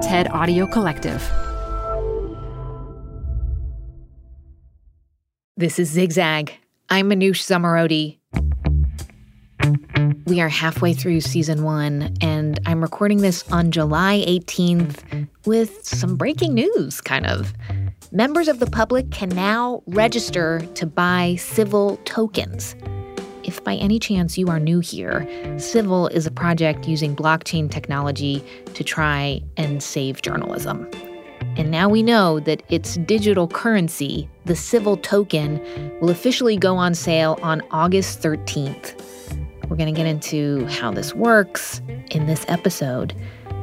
TED Audio Collective. This is Zigzag. I'm Manoush Zomorodi. We are halfway through season one, and I'm recording this on July 18th with some breaking news, kind of. Members of the public can now register to buy Civil tokens. If by any chance you are new here, Civil is a project using blockchain technology to try and save journalism. And now we know that its digital currency, the Civil token, will officially go on sale on August 13th. We're going to get into how this works in this episode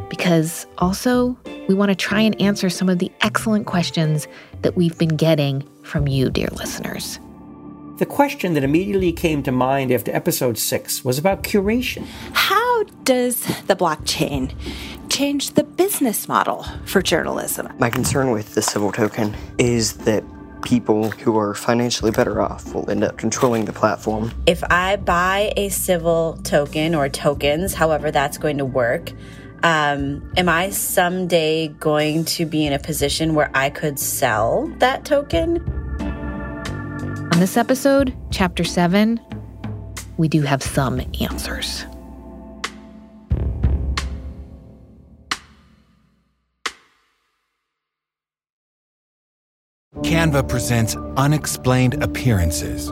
because also we want to try and answer some of the excellent questions that we've been getting from you, dear listeners. The question that immediately came to mind after episode six was about curation. How does the blockchain change the business model for journalism? My concern with the civil token is that people who are financially better off will end up controlling the platform. If I buy a civil token or tokens, however that's going to work, um, am I someday going to be in a position where I could sell that token? On this episode, Chapter 7, we do have some answers. Canva presents Unexplained Appearances.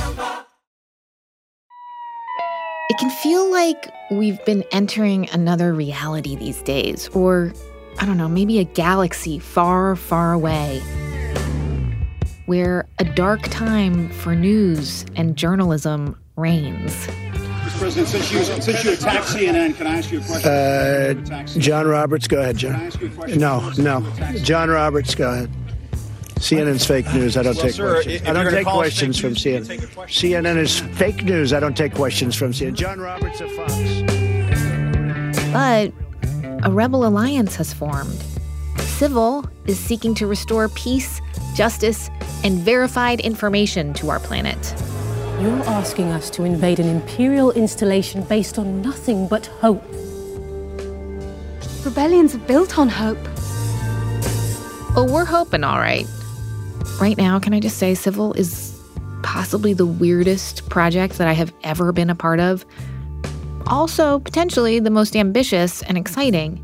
It can feel like we've been entering another reality these days, or I don't know, maybe a galaxy far, far away, where a dark time for news and journalism reigns. Mr. President, since you, since you attacked CNN, can I ask you a question? Uh, John Roberts, go ahead, John. No, no. John Roberts, go ahead. CNN's fake news. I don't Well, take sir, questions. I don't take questions from news, CNN. can take a question. CNN is fake news. I don't take questions from CNN. John Roberts of Fox. But a rebel alliance has formed. Civil is seeking to restore peace, justice, and verified information to our planet. You're asking us to invade an imperial installation based on nothing but hope. Rebellions are built on hope. Oh, we're hoping, all right. Right now, can I just say Civil is possibly the weirdest project that I have ever been a part of. Also, potentially the most ambitious and exciting.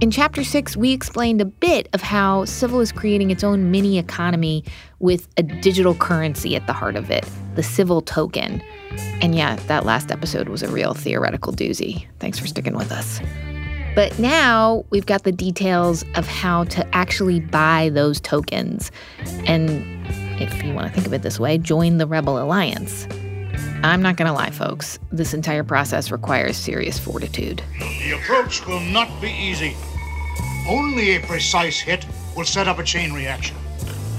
In Chapter 6, we explained a bit of how Civil is creating its own mini economy with a digital currency at the heart of it, the Civil token. And yeah, that last episode was a real theoretical doozy. Thanks for sticking with us. But now we've got the details of how to actually buy those tokens. And if you want to think of it this way, join the Rebel Alliance. I'm not going to lie, folks. This entire process requires serious fortitude. The approach will not be easy. Only a precise hit will set up a chain reaction.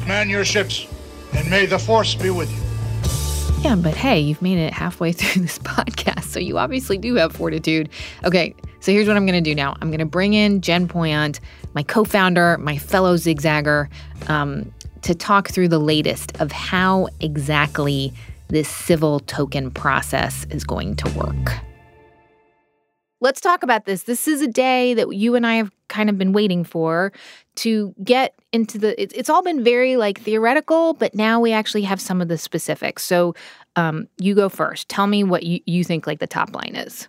Man your ships, and may the force be with you. Yeah, but hey, you've made it halfway through this podcast, so you obviously do have fortitude. Okay, so here's what I'm to do now I'm to bring in Jen Poyant, my co founder, my fellow zigzagger, um, to talk through the latest of how exactly this civil token process is going to work. Let's talk about this. This is a day that you and I have kind of been waiting for to get into the. It's all been very like theoretical, but now we actually have some of the specifics. So, um, you go first. Tell me what you, you think like the top line is.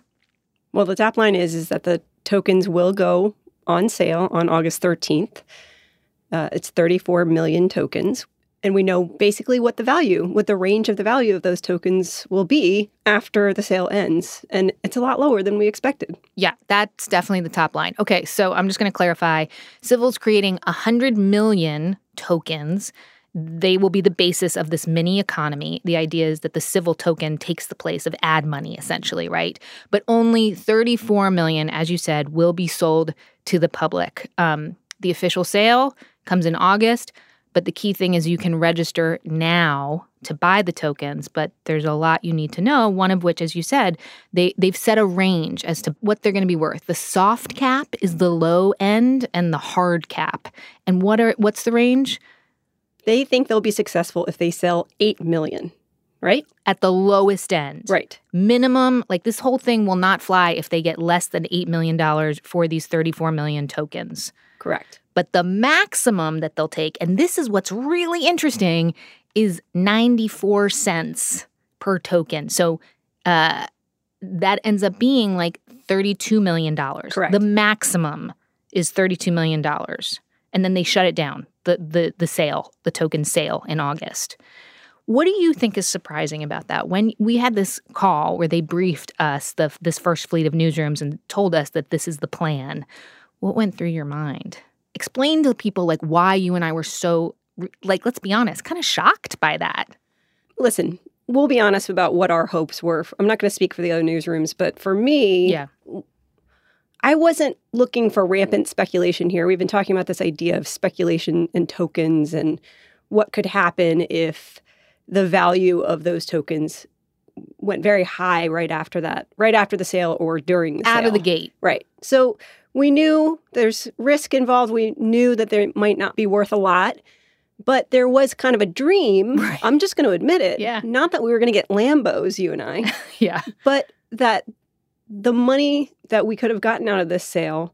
Well, the top line is is that the tokens will go on sale on August 13th. Uh, it's 34 million tokens. And we know basically what the value, what the range of the value of those tokens will be after the sale ends. And it's a lot lower than we expected. Yeah, that's definitely the top line. Okay, so I'm just going to clarify. Civil's creating 100 million tokens. They will be the basis of this mini economy. The idea is that the civil token takes the place of ad money, essentially, right? But only 34 million, as you said, will be sold to the public. Um, the official sale comes in August, But the key thing is you can register now to buy the tokens, but there's a lot you need to know. One of which, as you said, they, they've set a range as to what they're going to be worth. The soft cap is the low end and the hard cap. And what are what's the range? They think they'll be successful if they sell 8 million, right? At the lowest end. Right. Minimum, like this whole thing will not fly if they get less than $8 million for these 34 million tokens. Correct. But the maximum that they'll take, and this is what's really interesting, is 94 cents per token. So uh, that ends up being like $32 million. Correct. The maximum is $32 million. And then they shut it down, the, the, the sale, the token sale in August. What do you think is surprising about that? When we had this call where they briefed us, the, this first fleet of newsrooms, and told us that this is the plan, what went through your mind? explain to people like why you and I were so like let's be honest, kind of shocked by that. Listen, we'll be honest about what our hopes were. I'm not going to speak for the other newsrooms, but for me, yeah. I wasn't looking for rampant speculation here. We've been talking about this idea of speculation and tokens and what could happen if the value of those tokens went very high right after that, right after the sale or during the sale. Out sale. of the gate. Right. So we knew there's risk involved. We knew that they might not be worth a lot, but there was kind of a dream. Right. I'm just going to admit it. Yeah. Not that we were going to get Lambos, you and I. yeah. But that the money that we could have gotten out of this sale,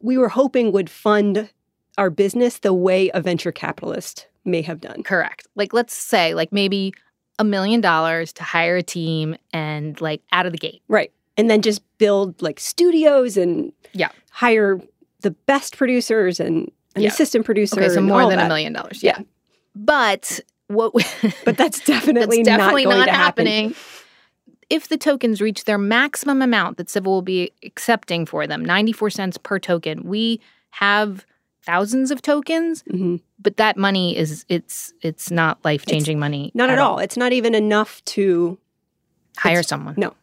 we were hoping would fund our business the way a venture capitalist may have done. Correct. Like, let's say, like maybe a million dollars to hire a team and like out of the gate. Right. And then just build like studios and yeah. hire the best producers and an yeah. assistant producer. Okay, so more than a million dollars. Yeah. yeah. But what we, But that's definitely, that's definitely not, not, happening. happening. If the tokens reach their maximum amount that Civil will be accepting for them, 94 cents per token, we have thousands of tokens, mm-hmm. but that money is it's it's not life-changing money. Not at, all. all. It's not even enough to hire someone. No.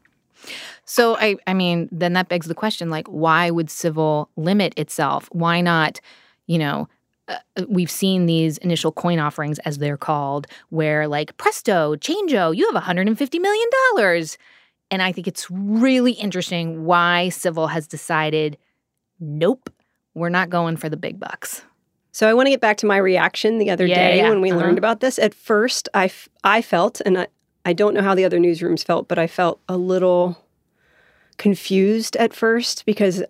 So I I mean, then that begs the question like why would civil limit itself? Why not, you know, uh, we've seen these initial coin offerings as they're called where like presto, changeo, you have 150 million dollars. And I think it's really interesting why civil has decided nope, we're not going for the big bucks. So I want to get back to my reaction the other Yeah, day yeah. when we Uh-huh. learned about this. At first, I, f- I felt, and I, I don't know how the other newsrooms felt, but I felt a little confused at first because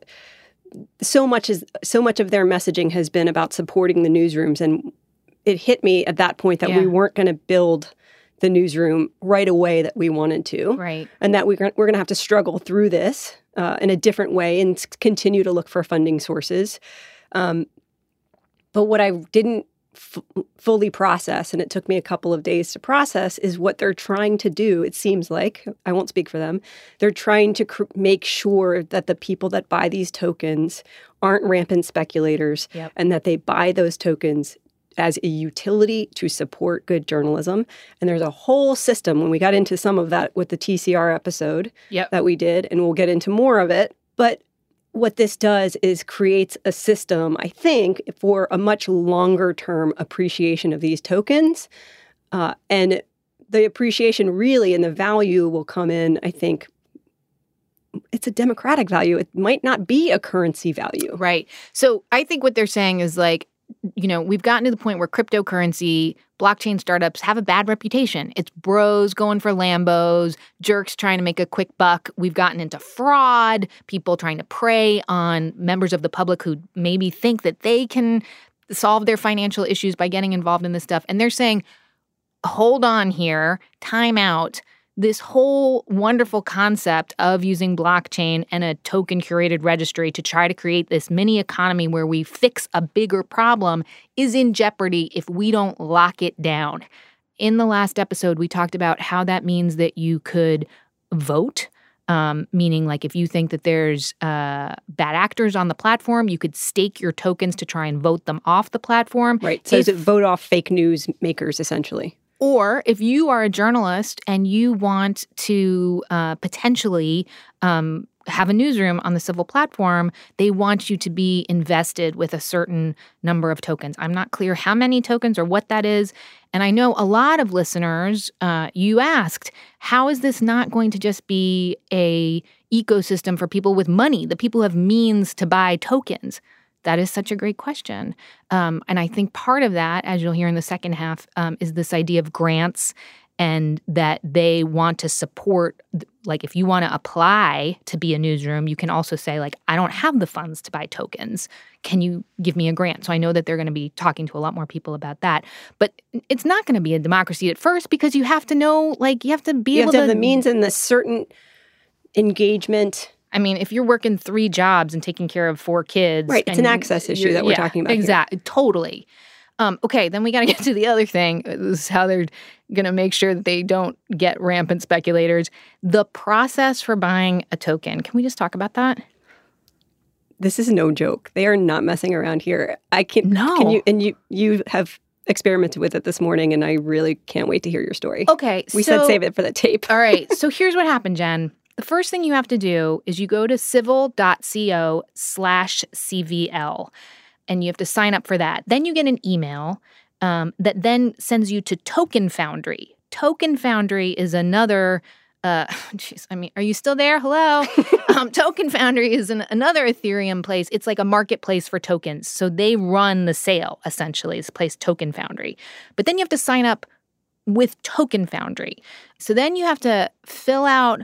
so much is so much of their messaging has been about supporting the newsrooms, and it hit me at that point that Yeah. we weren't going to build the newsroom right away that we wanted to, Right. and that we're we're going to have to struggle through this uh, in a different way and continue to look for funding sources. Um, but what I didn't f- fully process, and it took me a couple of days to process, is what they're trying to do. It seems like, I won't speak for them, they're trying to cr- make sure that the people that buy these tokens aren't rampant speculators Yep. and that they buy those tokens as a utility to support good journalism. And there's a whole system when we got into some of that with the TCR episode Yep. that we did, and we'll get into more of it. But what this does is creates a system, I think, for a much longer term appreciation of these tokens. Uh, and the appreciation really and the value will come in, I think. It's a democratic value. It might not be a currency value. Right. So I think what they're saying is like, you know, we've gotten to the point where cryptocurrency, blockchain startups have a bad reputation. It's bros going for Lambos, jerks trying to make a quick buck. We've gotten into fraud, people trying to prey on members of the public who maybe think that they can solve their financial issues by getting involved in this stuff. And they're saying, hold on here, time out. This whole wonderful concept of using blockchain and a token curated registry to try to create this mini economy where we fix a bigger problem is in jeopardy if we don't lock it down. In the last episode, we talked about how that means that you could vote. Um, meaning, like if you think that there's uh, bad actors on the platform, you could stake your tokens to try and vote them off the platform. Right. So If- is it vote off fake news makers essentially? Or if you are a journalist and you want to uh, potentially um, have a newsroom on the Civil platform, they want you to be invested with a certain number of tokens. I'm not clear how many tokens or what that is. And I know a lot of listeners, uh, you asked, how is this not going to just be a ecosystem for people with money, the people who have means to buy tokens? That is such a great question. Um, and I think part of that, as you'll hear in the second half, um, is this idea of grants and that they want to support like if you want to apply to be a newsroom you can also say like i don't have the funds to buy tokens. Can you give me a grant? So i know that they're going to be talking to a lot more people about that. But it's not going to be a democracy at first because you have to know like you have to be you able have to, to have the means and the certain engagement I mean, if you're working three jobs and taking care of four kids, right? It's an access issue that we're yeah, talking about. Exactly, totally. Um, okay, then we got to get to the other thing. This is how they're going to make sure that they don't get rampant speculators. The process for buying a token. Can we just talk about that? This is no joke. They are not messing around here. I can no. Can you and you you have experimented with it this morning, and I really can't wait to hear your story. Okay, we so, said save it for the tape. all right. So here's what happened, Jen. The first thing you have to do is you go to civil.co slash CVL and you have to sign up for that. Then you get an email um, that then sends you to Token Foundry. Token Foundry is another. Uh, geez, I mean, are you still there? Hello. um, Token Foundry is an, another Ethereum place. It's like a marketplace for tokens. So they run the sale essentially. This place, Token Foundry. But then you have to sign up with Token Foundry. So then you have to fill out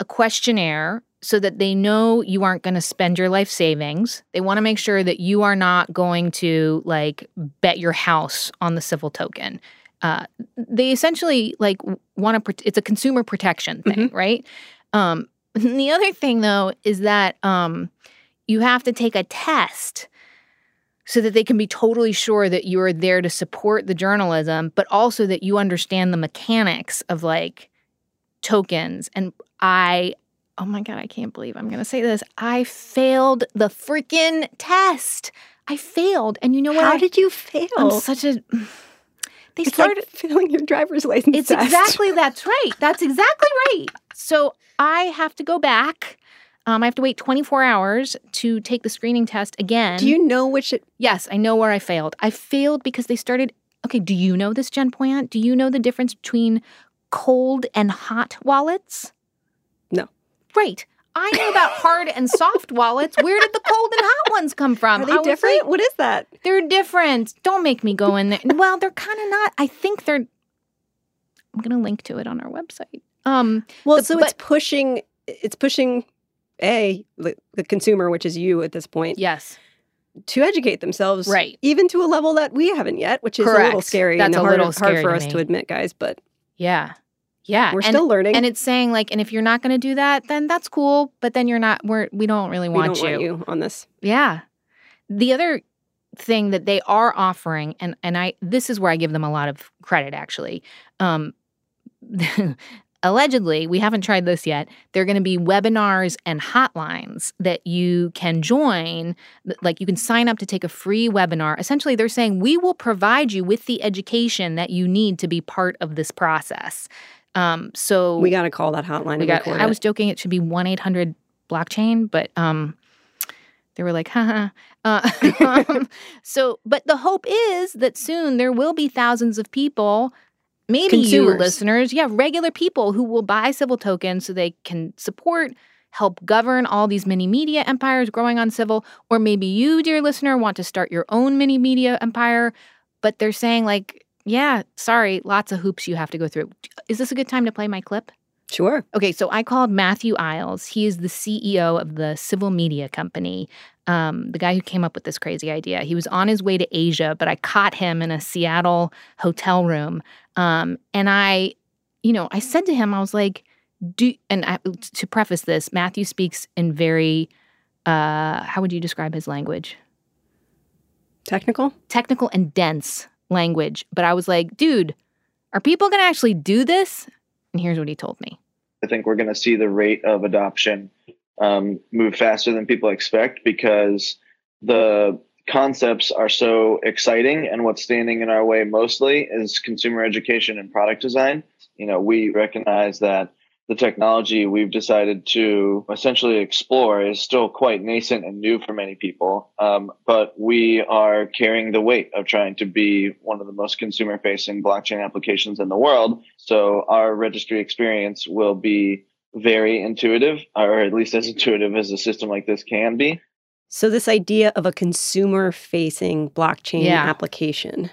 a questionnaire so that they know you aren't going to spend your life savings. They want to make sure that you are not going to like bet your house on the civil token. Uh, they essentially like want to. It's a consumer protection thing, mm-hmm. right? Um, the other thing though is that um, you have to take a test so that they can be totally sure that you are there to support the journalism, but also that you understand the mechanics of like tokens. And I, oh my God, I can't believe I'm going to say this. I failed the freaking test. I failed. And you know what? How I, did you fail? I'm such a. They it's started like failing your driver's license. It's test. exactly that's right. That's exactly right. So I have to go back. Um, I have to wait 24 hours to take the screening test again. Do you know which? It- yes, I know where I failed. I failed because they started. Okay, do you know this, Jen Poyant? Do you know the difference between cold and hot wallets? Right. I know about hard and soft wallets. Where did the cold and hot ones come from? Are they different? Like, what is that? They're different. Don't make me go in there. Well, they're kind of not. I think they're. I'm going to link to it on our website. Um. Well, the, so but, it's pushing. It's pushing a the, the consumer, which is you at this point. Yes to educate themselves, right? Even to a level that we haven't yet, which is Correct. a little scary That's and a hard, little hard for us me. to admit, guys. But yeah, yeah, we're and, still learning, and it's saying like, and if you're not going to do that, then that's cool. But then you're not. We're we don't really want, don't you. want you on this. Yeah. The other thing that they are offering, and and I this is where I give them a lot of credit actually. Um, allegedly, we haven't tried this yet. There are going to be webinars and hotlines that you can join. Like you can sign up to take a free webinar. Essentially, they're saying we will provide you with the education that you need to be part of this process. Um, so we got to call that hotline. We got. I was joking it should be one eight hundred blockchain, but um, they were like, haha. Uh, um, so, but the hope is that soon there will be thousands of people maybe Consumers. you listeners, yeah, regular people who will buy civil tokens so they can support, help govern all these mini media empires growing on civil. Or maybe you, dear listener, want to start your own mini media empire, but they're saying, like, yeah, sorry, lots of hoops you have to go through. Is this a good time to play my clip? Sure. Okay, so I called Matthew Iles. He is the CEO of the Civil Media Company, um, the guy who came up with this crazy idea. He was on his way to Asia, but I caught him in a Seattle hotel room. Um, and I, you know, I said to him, I was like, do, and I, to preface this, Matthew speaks in very, uh, how would you describe his language? Technical? Technical and dense language. But I was like, dude, are people going to actually do this? And here's what he told me. I think we're going to see the rate of adoption um, move faster than people expect because the concepts are so exciting and what's standing in our way mostly is consumer education and product design you know we recognize that the technology we've decided to essentially explore is still quite nascent and new for many people. Um, but we are carrying the weight of trying to be one of the most consumer facing blockchain applications in the world. So our registry experience will be very intuitive, or at least as intuitive as a system like this can be. So, this idea of a consumer facing blockchain Yeah. application,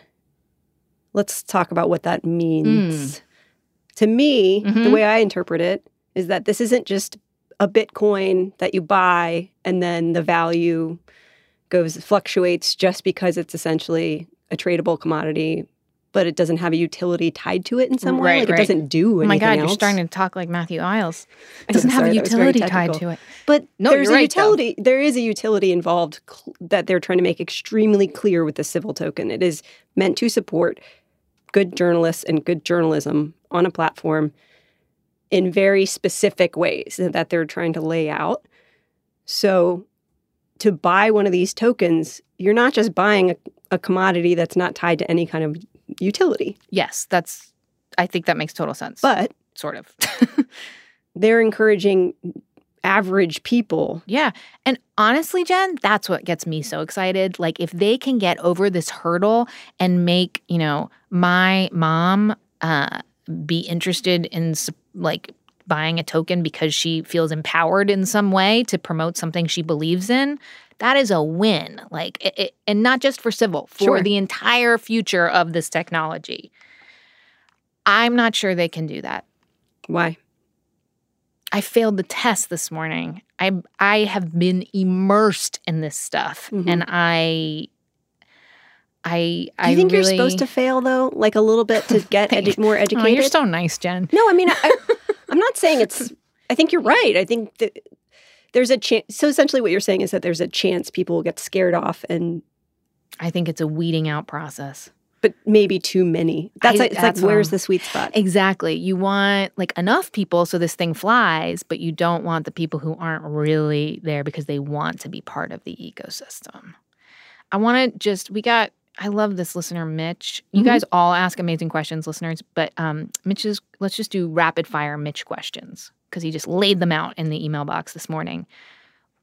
let's talk about what that means. To me, the mm-hmm. way I interpret it is that this isn't just a Bitcoin that you buy and then the value goes fluctuates just because it's essentially a tradable commodity, but it doesn't have a utility tied to it in some way. Right, like right. it doesn't do Oh anything my God, you're starting to talk like Matthew Iles. It doesn't know, have a sorry, that was very utility tied to it. But No, there's a right, though. utility. There is a utility involved cl- that they're trying to make extremely clear with the civil token. It is meant to support good journalists and good journalism on a platform in very specific ways that they're trying to lay out. So to buy one of these tokens, you're not just buying a, a commodity that's not tied to any kind of utility. Yes, that's. I think that makes total sense. But sort of. they're encouraging average people Yeah. And honestly, Jen, that's what gets me so excited. Like, if they can get over this hurdle and make, you know, my mom uh, be interested in, like, buying a token because she feels empowered in some way to promote something she believes in, that is a win. Like, it, it- and not just for civil, for Sure. the entire future of this technology. I'm not sure they can do that. Why? I failed the test this morning. I I have been immersed in this stuff, Mhm. and I, I, Do you I think really, you're supposed to fail though, like a little bit to get edu- more educated? Oh, you're so nice, Jen. no, I mean, I, I'm not saying it's. I think you're right. I think that there's a chance. So essentially, what you're saying is that there's a chance people will get scared off, and I think it's a weeding out process. But maybe too many. That's I- like, it's that's like where's the sweet spot? Exactly. You want like enough people so this thing flies, but you don't want the people who aren't really there because they want to be part of the ecosystem. I want to just we got I love this listener Mitch. You Mhm. guys all ask amazing questions listeners, but um Mitch's let's just do rapid fire Mitch questions because he just laid them out in the email box this morning.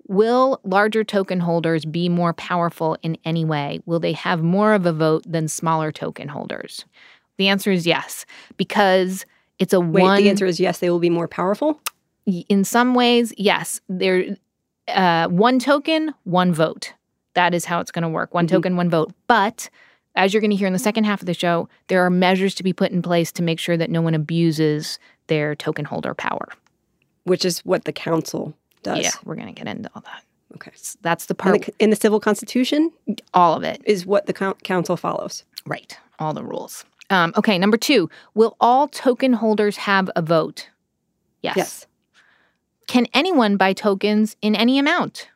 Will larger token holders be more powerful in any way? Will they have more of a vote than smaller token holders? The answer is yes, because it's a Wait, one. the answer is yes. They will be more powerful. in some ways, yes. There, uh, one token, one vote. That is how it's going to work. One Mhm. token, one vote. But as you're going to hear in the second half of the show, there are measures to be put in place to make sure that no one abuses their token holder power. which is what the council does. Yeah, we're going to get into all that. Okay. S- That's the In part. the, in the civil constitution all of it. is what the council follows. Right. All the rules. Um, okay. Number two, will all token holders have a vote? Yes. Yes. Can anyone buy tokens in any amount?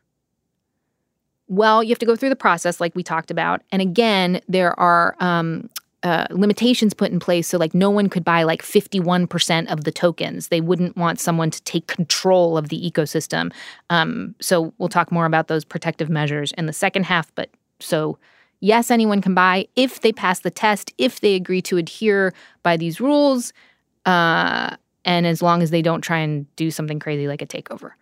Well, you have to go through the process like we talked about. And again, there are um, uh, limitations put in place. So, like, no one could buy like 51% of the tokens. They wouldn't want someone to take control of the ecosystem. Um, so, we'll talk more about those protective measures in the second half. But so, yes, anyone can buy if they pass the test, if they agree to adhere by these rules, uh, and as long as they don't try and do something crazy like a takeover.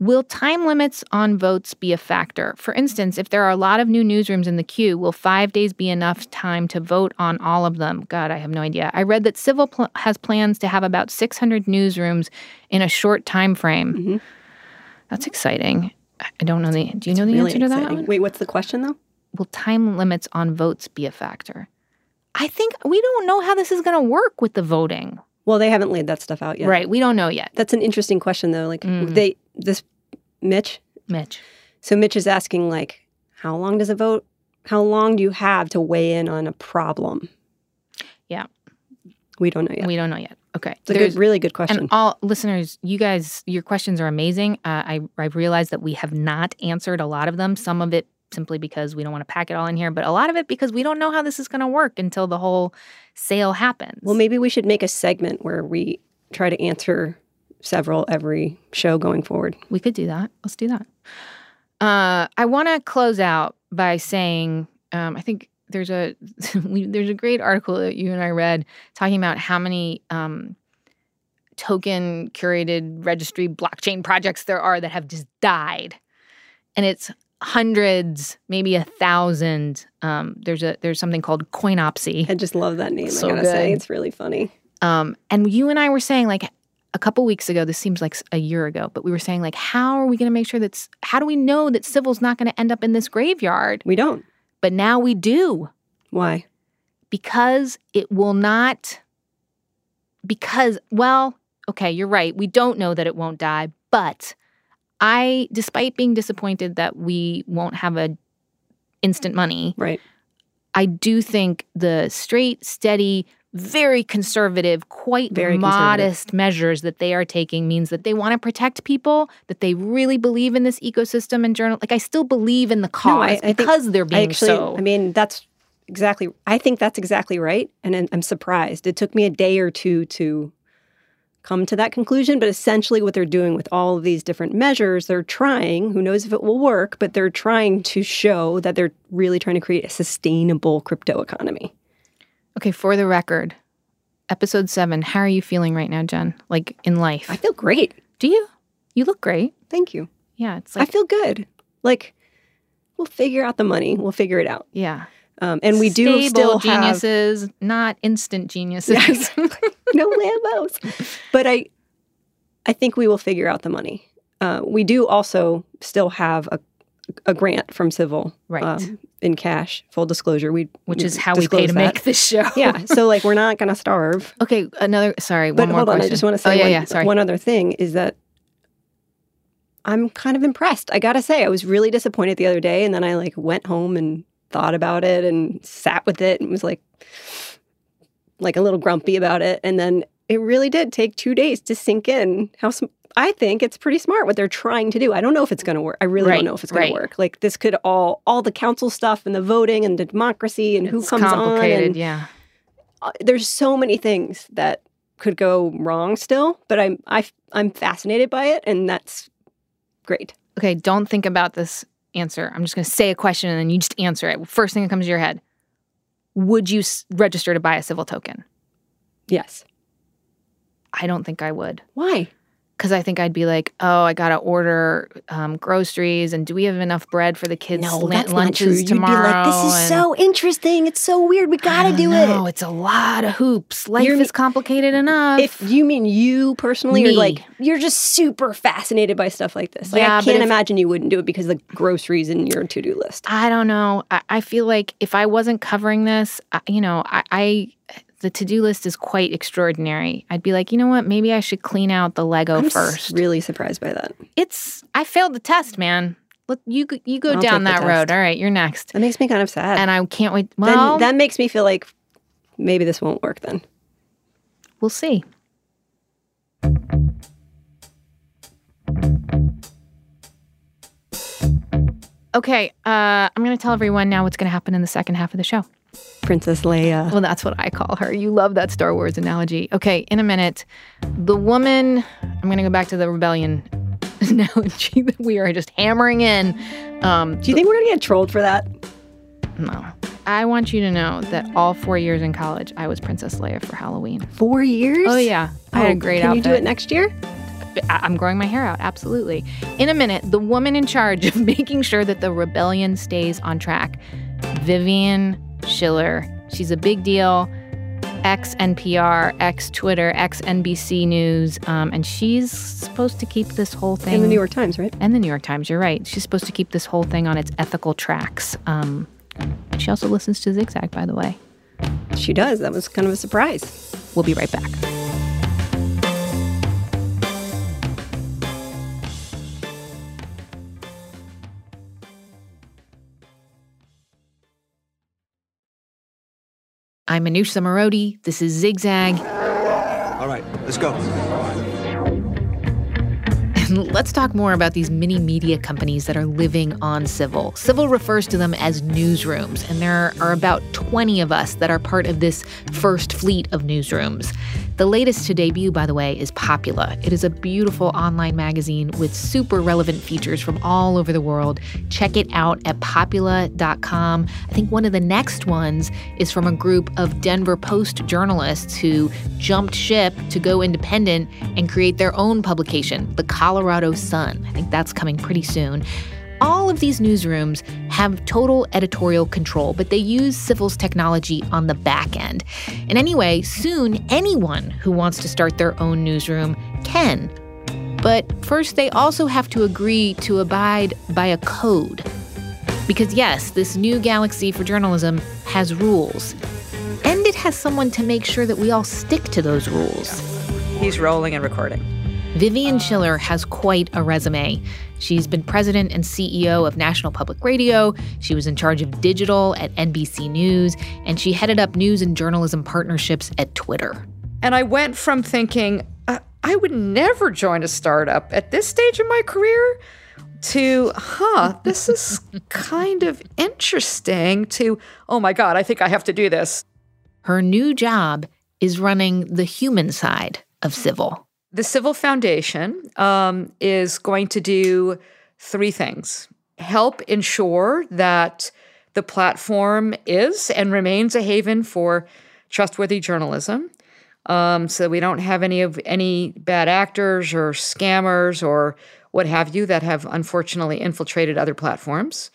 Will time limits on votes be a factor? For instance, if there are a lot of new newsrooms in the queue, will five days be enough time to vote on all of them? God, I have no idea. I read that Civil pl- has plans to have about 600 newsrooms in a short time frame. Mm-hmm. That's exciting. I don't know the. Do you know the Really answer to that? one? Wait, what's the question though? will time limits on votes be a factor? I think we don't know how this is going to work with the voting. Well, they haven't laid that stuff out yet. Right. We don't know yet. That's an interesting question though. Like Mm. they this Mitch. Mitch. So Mitch is asking like, how long does a vote? How long do you have to weigh in on a problem? Yeah. We don't know yet. We don't know yet. Okay. It's a good, really good question. And all listeners, you guys, your questions are amazing. Uh, I I realize that we have not answered a lot of them. Some of it simply because we don't want to pack it all in here, but a lot of it because we don't know how this is going to work until the whole sale happens. well, maybe we should make a segment where we try to answer several every show going forward. We could do that. Let's do that. Uh, I want to close out by saying um, I think there's a there's a great article that you and I read talking about how many um, token curated registry blockchain projects there are that have just died. And it's hundreds, maybe a thousand. Um, there's a there's something called Coinopsy. I just love that name. So I gotta good. say, it's really funny. Um, and you and I were saying like a couple weeks ago, this seems like a year ago, but we were saying like, how are we going to make sure that's how do we know that civil's not going to end up in this graveyard? We don't. But now we do. Why? Because it will not. Because well, okay, you're right. We don't know that it won't die, but I, despite being disappointed that we won't have a instant money, right? I do think the straight, steady, very conservative, quite Very modest measures that they are taking means that they want to protect people, that they really believe in this ecosystem and journal. Like I still believe in the cause No, I- I think- because they're being I actually, so. I mean, that's exactly. I think that's exactly right, and I'm- I'm surprised. It took me a day or two to come to that conclusion, but essentially, what they're doing with all of these different measures, they're trying. Who knows if it will work? But they're trying to show that they're really trying to create a sustainable crypto economy. Okay, for the record, episode seven. How are you feeling right now, Jen? Like in life? I feel great. Do you? You look great. Thank you. Yeah, it's I feel good. Like we'll figure out the money. We'll figure it out. yeah. Um, and we do Stable still have geniuses, not instant geniuses. Yes. no Lambos. But I, I think we will figure out the money. Uh, we do also still have a, a grant from Civil, Right. Um, in cash. Full disclosure, we Which is how we pay to that. make this show. yeah. So like we're not going to starve. Okay, another. Sorry, But one more hold on, question. I just want to say Oh yeah, one, yeah. Sorry. one other thing is that I'm kind of impressed. I got to say, I was really disappointed the other day, and then I like went home and thought about it and sat with it and was like, like a little grumpy about it. And then it really did take two days to sink in how I think it's pretty smart what they're trying to do. I don't know if it's going to work. I really Right, don't know if it's going right. to work. Like this could all all the council stuff and the voting and the democracy and who It's comes on. And, yeah. uh, there's so many things that could go wrong still, but I'm I, I'm fascinated by it, and that's great. Okay, don't think about this answer. I'm just going to say a question and then you just answer it. First thing that comes to your head. Would you s- register to buy a civil token? Yes. I don't think I would. Why? Because I think I'd be like, oh, I got to order um, groceries, and do we have enough bread for the kids' No, not lunches true. You'd be like, this is And- so interesting. It's so weird. We gotta do it. No, it. it's a lot of hoops. Life You're- is complicated enough. If you mean you personally, Me. or like you're just super fascinated by stuff like this. Like, Yeah, I can't if- imagine you wouldn't do it because of the groceries in your to do list. I don't know. I, I feel like if I wasn't covering this, I, you know, I, I the to do list is quite extraordinary. I'd be like, you know what? Maybe I should clean out the Lego I'm first. really surprised by that. It's I failed the test, man. Look, you go- you go I'll down that road. All right, you're next. That makes me kind of sad. And I can't wait. then Well, that makes me feel like maybe this won't work then. we'll see. Okay, uh, I'm going to tell everyone now what's going to happen in the second half of the show. Princess Leia. Well, that's what I call her. You love that Star Wars analogy. Okay, in a minute, the woman, I'm going to go back to the rebellion analogy that we are just hammering in. Um, Do you think we're gonna get trolled for that? no. I want you to know that all four years in college, I was Princess Leia for Halloween. Four years? Oh, yeah. I had a Oh, great Can outfit. you do it next year? I'm growing my hair out, absolutely. In a minute, the woman in charge of making sure that the rebellion stays on track, Vivian Schiller. She's a big deal. Ex NPR, ex Twitter, ex NBC News, um, and she's supposed to keep this whole thing. In the New York Times, right? And the New York Times, you're right. She's supposed to keep this whole thing on its ethical tracks. Um, she also listens to Zigzag, by the way. She does. That was kind of a surprise. We'll be right back. I'm Manoush Zomorodi. This is Zigzag. All right, let's go. Let's talk more about these mini media companies that are living on Civil. Civil refers to them as newsrooms, and there are about 20 of us that are part of this first fleet of newsrooms. The latest to debut, by the way, is Popula. It is a beautiful online magazine with super relevant features from all over the world. Check it out at popula.com. I think one of the next ones is from a group of Denver Post journalists who jumped ship to go independent and create their own publication, the Colorado Sun. I think that's coming pretty soon. All of these newsrooms have total editorial control, but they use Civil's technology on the back end. And anyway, soon anyone who wants to start their own newsroom can. But first, they also have to agree to abide by a code. Because, yes, this new galaxy for journalism has rules. And it has someone to make sure that we all stick to those rules. He's rolling and recording. Vivian Schiller has quite a resume. She's been president and CEO of National Public Radio. She was in charge of digital at NBC News, and she headed up news and journalism partnerships at Twitter. And I went from thinking, uh, I would never join a startup at this stage of my career to, huh, this is kind of interesting, to, oh my God, I think I have to do this. Her new job is running the human side of civil. The Civil Foundation um, is going to do three things help ensure that the platform is and remains a haven for trustworthy journalism. Um, so we don't have any of any bad actors or scammers or what have you that have unfortunately infiltrated other platforms.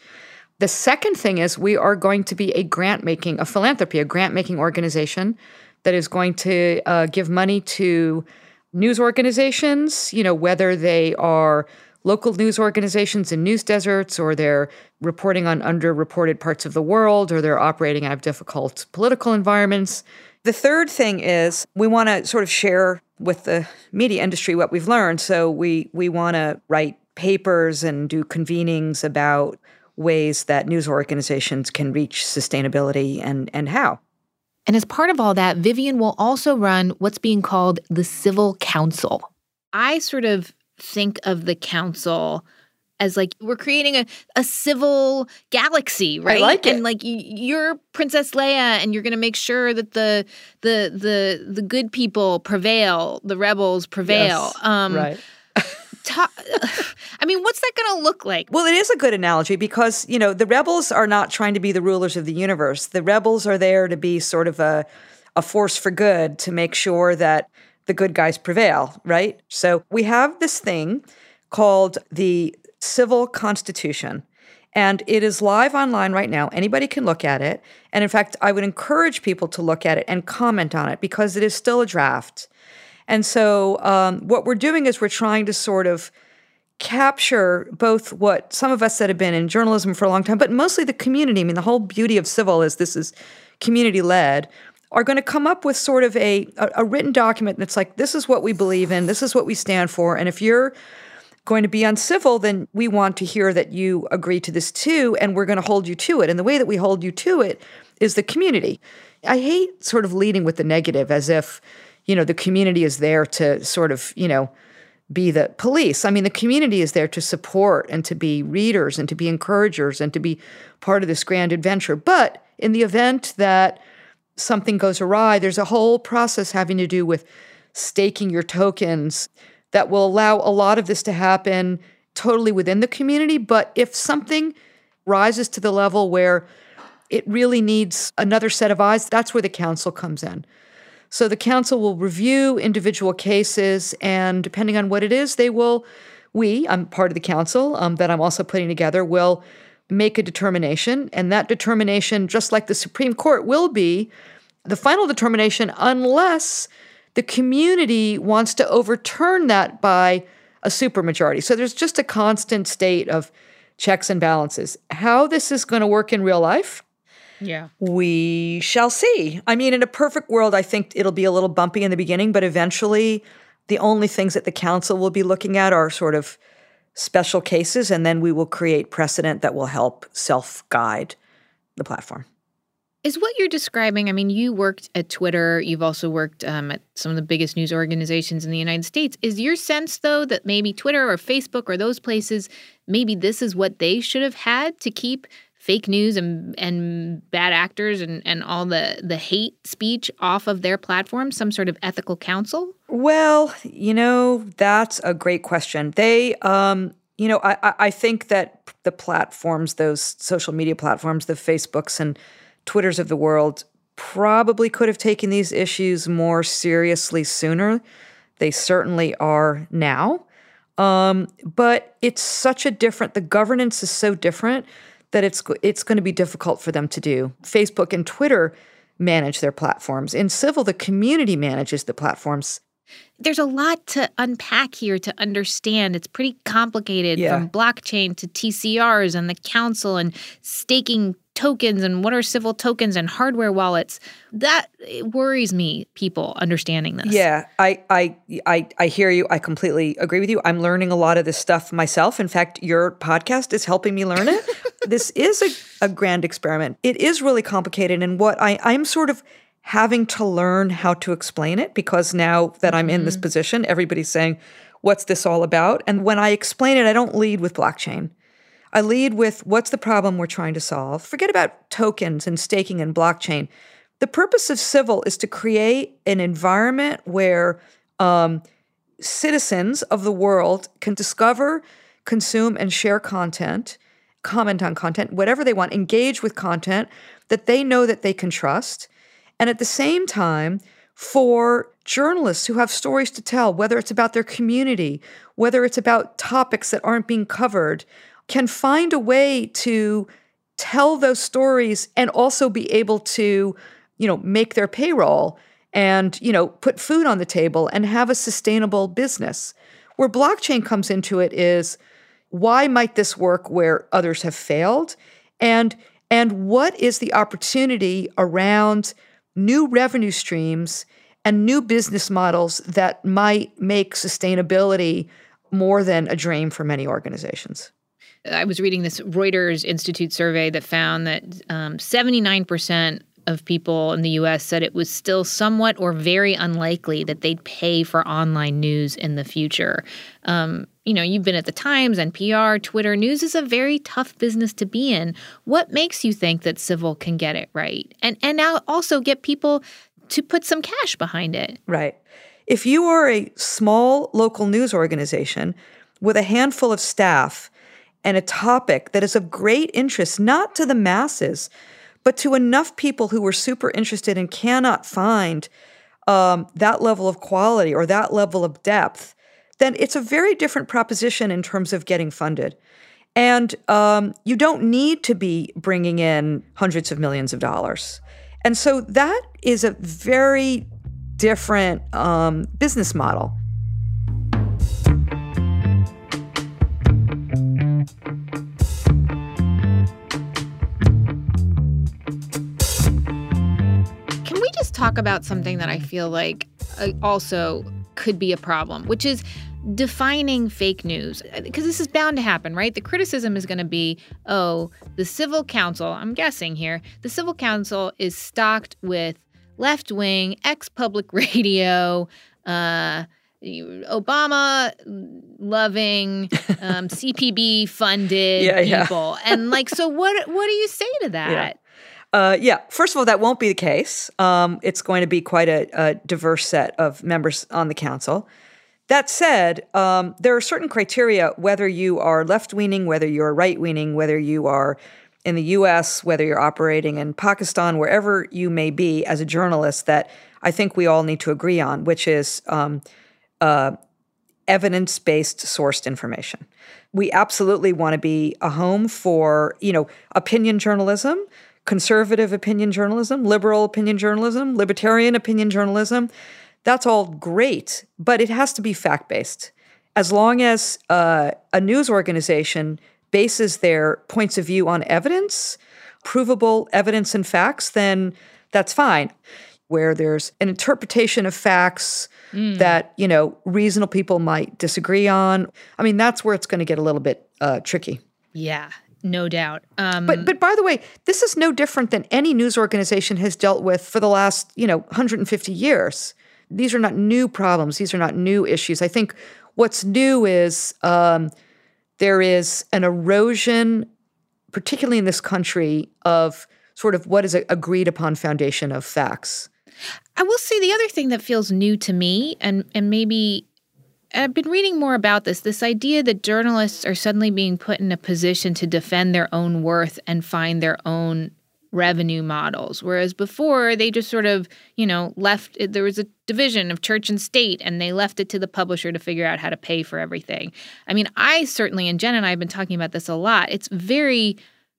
The second thing is we are going to be a grant making, a philanthropy, a grant making organization that is going to uh, give money to news organizations, you know, whether they are local news organizations in news deserts or they're reporting on underreported parts of the world or they're operating out of difficult political environments. The third thing is we want to sort of share with the media industry what we've learned. So we we want to write papers and do convenings about ways that news organizations can reach sustainability and and how. And as part of all that, Vivian will also run what's being called the Civil Council. I sort of think of the council as like we're creating a, a civil galaxy, right? I like it. And like you're Princess Leia, and you're going to make sure that the the the the good people prevail, the rebels prevail. Yes, um, right. I mean, what's that going to look like? Well, it is a good analogy because, you know, the rebels are not trying to be the rulers of the universe. The rebels are there to be sort of a, a force for good to make sure that the good guys prevail, right? So we have this thing called the Civil Constitution. And it is live online right now. Anybody can look at it. And in fact, I would encourage people to look at it and comment on it because it is still a draft. And so, um, what we're doing is we're trying to sort of capture both what some of us that have been in journalism for a long time, but mostly the community. I mean, the whole beauty of civil is this is community led. Are going to come up with sort of a, a, a written document that's like, this is what we believe in, this is what we stand for, and if you're going to be on civil, then we want to hear that you agree to this too, and we're going to hold you to it. And the way that we hold you to it is the community. I hate sort of leading with the negative as if you know, the community is there to sort of, you know, be the police. I mean, the community is there to support and to be readers and to be encouragers and to be part of this grand adventure. But in the event that something goes awry, there's a whole process having to do with staking your tokens that will allow a lot of this to happen totally within the community. But if something rises to the level where it really needs another set of eyes, that's where the council comes in. So the council will review individual cases, and depending on what it is, they will, we, I'm part of the council um, that I'm also putting together, will make a determination. And that determination, just like the Supreme Court, will be the final determination unless the community wants to overturn that by a supermajority. So there's just a constant state of checks and balances. How this is going to work in real life, yeah. We shall see. I mean, in a perfect world, I think it'll be a little bumpy in the beginning, but eventually the only things that the council will be looking at are sort of special cases, and then we will create precedent that will help self guide the platform. Is what you're describing? I mean, you worked at Twitter. You've also worked um, at some of the biggest news organizations in the United States. Is your sense, though, that maybe Twitter or Facebook or those places, maybe this is what they should have had to keep fake news and and bad actors and, and all the, the hate speech off of their platform, some sort of ethical council? Well, you know, that's a great question. They, um, you know, I, I think that the platforms, those social media platforms, the Facebooks and Twitters of the world probably could have taken these issues more seriously sooner. They certainly are now. Um, but it's such a different, the governance is so different that it's it's going to be difficult for them to do. Facebook and Twitter manage their platforms. In civil, the community manages the platforms. There's a lot to unpack here to understand. It's pretty complicated Yeah. from blockchain to TCRs and the council and staking tokens and what are civil tokens and hardware wallets. That it worries me, people understanding this. Yeah, I, I, I, I hear you. I completely agree with you. I'm learning a lot of this stuff myself. In fact, your podcast is helping me learn it. this is a, a grand experiment. It is really complicated, and what I, I'm sort of having to learn how to explain it because now that I'm in this position, everybody's saying, "What's this all about?" And when I explain it, I don't lead with blockchain. I lead with what's the problem we're trying to solve. Forget about tokens and staking and blockchain. The purpose of civil is to create an environment where um, citizens of the world can discover, consume, and share content, comment on content, whatever they want, engage with content that they know that they can trust. And at the same time, for journalists who have stories to tell, whether it's about their community, whether it's about topics that aren't being covered, can find a way to tell those stories and also be able to, you know, make their payroll and, you know, put food on the table and have a sustainable business. Where blockchain comes into it is why might this work where others have failed? And and what is the opportunity around new revenue streams and new business models that might make sustainability more than a dream for many organizations? I was reading this Reuters Institute survey that found that um, 79% of people in the US said it was still somewhat or very unlikely that they'd pay for online news in the future. Um, you know, you've been at the Times, NPR, Twitter. News is a very tough business to be in. What makes you think that Civil can get it right? And and now also get people to put some cash behind it. Right. If you are a small local news organization with a handful of staff and a topic that is of great interest, not to the masses, but to enough people who are super interested and cannot find um, that level of quality or that level of depth, then it's a very different proposition in terms of getting funded. And um, you don't need to be bringing in hundreds of millions of dollars. And so that is a very different um, business model. Talk about something that I feel like uh, also could be a problem, which is defining fake news? Because this is bound to happen, right? The criticism is going to be oh, the civil council, I'm guessing here, the civil council is stocked with left wing, ex public radio, uh, Obama loving, um, CPB funded Yeah, yeah. people. And like, so what, what do you say to that? Yeah. Uh, yeah. First of all, that won't be the case. Um, it's going to be quite a, a diverse set of members on the council. That said, um, there are certain criteria whether you are left leaning, whether you're right leaning, whether you are in the US, whether you're operating in Pakistan, wherever you may be as a journalist, that I think we all need to agree on, which is um, uh, evidence based sourced information. We absolutely want to be a home for, you know, opinion journalism, conservative opinion journalism, liberal opinion journalism, libertarian opinion journalism. That's all great, but it has to be fact based. As long as uh, a news organization bases their points of view on evidence, provable evidence and facts, then that's fine. Where there's an interpretation of facts that, you know, reasonable people might disagree on, I mean, that's where it's going to get a little bit uh, tricky. Yeah. No doubt. Um, but but by the way, this is no different than any news organization has dealt with for the last you know 150 years. These are not new problems. These are not new issues. I think what's new is um, there is an erosion, particularly in this country, of sort of what is an agreed upon foundation of facts. I will say the other thing that feels new to me, and and maybe I've been reading more about this this idea that journalists are suddenly being put in a position to defend their own worth and find their own revenue models. Whereas before, they just sort of, you know, left there was a division of church and state and they left it to the publisher to figure out how to pay for everything. I mean, I certainly, and Jen and I have been talking about this a lot. It's very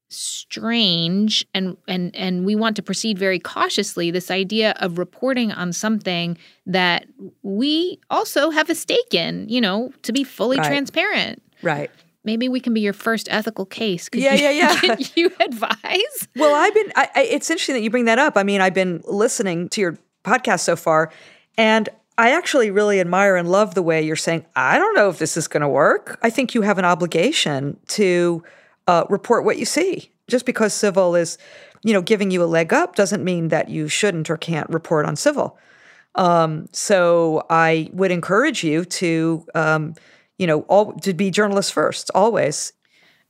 strange and and and we want to proceed very cautiously this idea of reporting on something that we also have a stake in you know to be fully Right. transparent Right. maybe we can be your first ethical case Could Yeah, you- yeah, yeah. can you advise Well, I've been. I, I, it's interesting that you bring that up. I mean, I've been listening to your podcast so far, and I actually really admire and love the way you're saying. I don't know if this is going to work. I think you have an obligation to uh, report what you see. Just because civil is, you know, giving you a leg up doesn't mean that you shouldn't or can't report on civil. Um, so I would encourage you to, um, you know, all to be journalists first, always.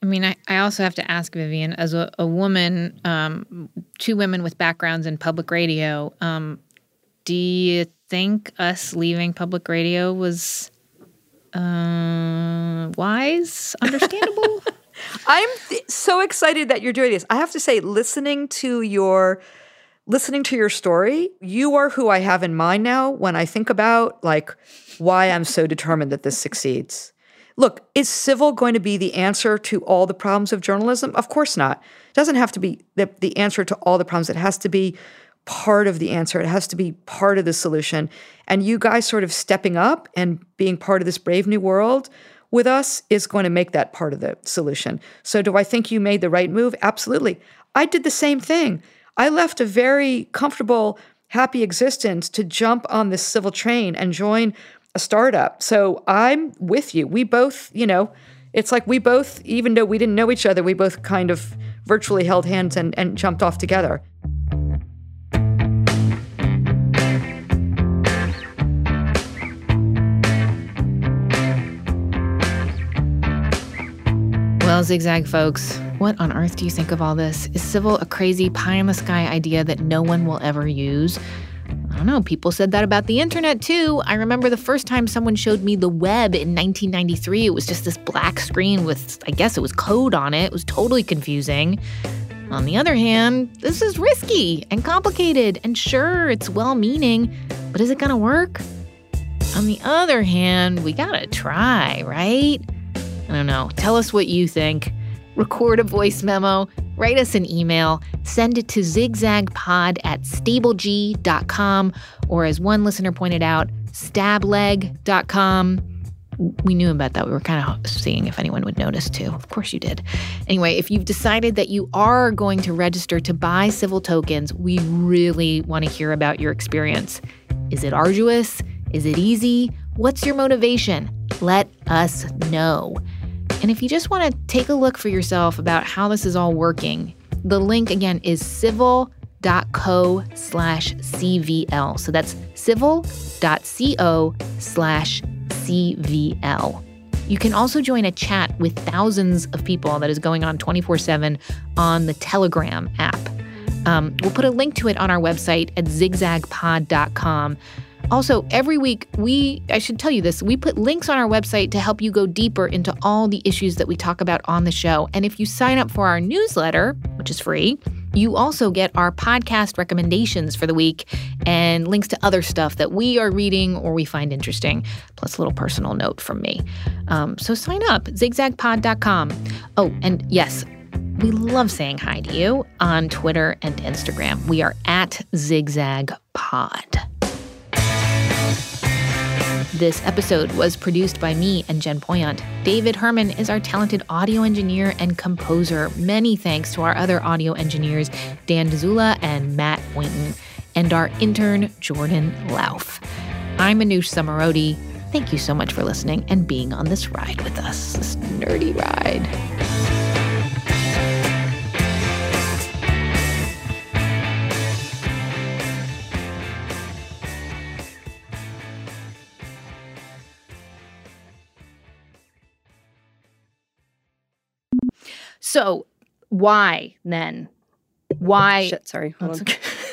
I mean, I, I also have to ask Vivian, as a, a woman, um, two women with backgrounds in public radio, um, do you think us leaving public radio was uh, wise, understandable? I'm th- so excited that you're doing this. I have to say, listening to your listening to your story, you are who I have in mind now when I think about like why I'm so determined that this succeeds. Look, is civil going to be the answer to all the problems of journalism? Of course not. It doesn't have to be the, the answer to all the problems. It has to be part of the answer. It has to be part of the solution. And you guys sort of stepping up and being part of this brave new world with us is going to make that part of the solution. So, do I think you made the right move? Absolutely. I did the same thing. I left a very comfortable, happy existence to jump on this civil train and join a startup. So, I'm with you. We both, you know, it's like we both, even though we didn't know each other, we both kind of virtually held hands and, and jumped off together. Well, zigzag folks, what on earth do you think of all this? Is civil a crazy pie in the sky idea that no one will ever use? I don't know. People said that about the internet too. I remember the first time someone showed me the web in 1993. It was just this black screen with, I guess it was code on it. It was totally confusing. On the other hand, this is risky and complicated, and sure, it's well meaning, but is it gonna work? On the other hand, we gotta try, right? I don't know. Tell us what you think. Record a voice memo, write us an email, send it to zigzagpod at stableg.com, or as one listener pointed out, stableg.com. We knew about that. We were kind of seeing if anyone would notice too. Of course you did. Anyway, if you've decided that you are going to register to buy civil tokens, we really want to hear about your experience. Is it arduous? Is it easy? What's your motivation? Let us know. And if you just want to take a look for yourself about how this is all working, the link again is civil.co slash CVL. So that's civil.co slash CVL. You can also join a chat with thousands of people that is going on 24 7 on the Telegram app. Um, we'll put a link to it on our website at zigzagpod.com. Also, every week, we, I should tell you this, we put links on our website to help you go deeper into all the issues that we talk about on the show. And if you sign up for our newsletter, which is free, you also get our podcast recommendations for the week and links to other stuff that we are reading or we find interesting, plus a little personal note from me. Um, so sign up, zigzagpod.com. Oh, and yes, we love saying hi to you on Twitter and Instagram. We are at zigzagpod. This episode was produced by me and Jen Poyant. David Herman is our talented audio engineer and composer. Many thanks to our other audio engineers, Dan Dzula and Matt Boynton, and our intern, Jordan Lauf. I'm Manoush Zomorodi. Thank you so much for listening and being on this ride with us, this nerdy ride. So why then? Why? Shit, sorry.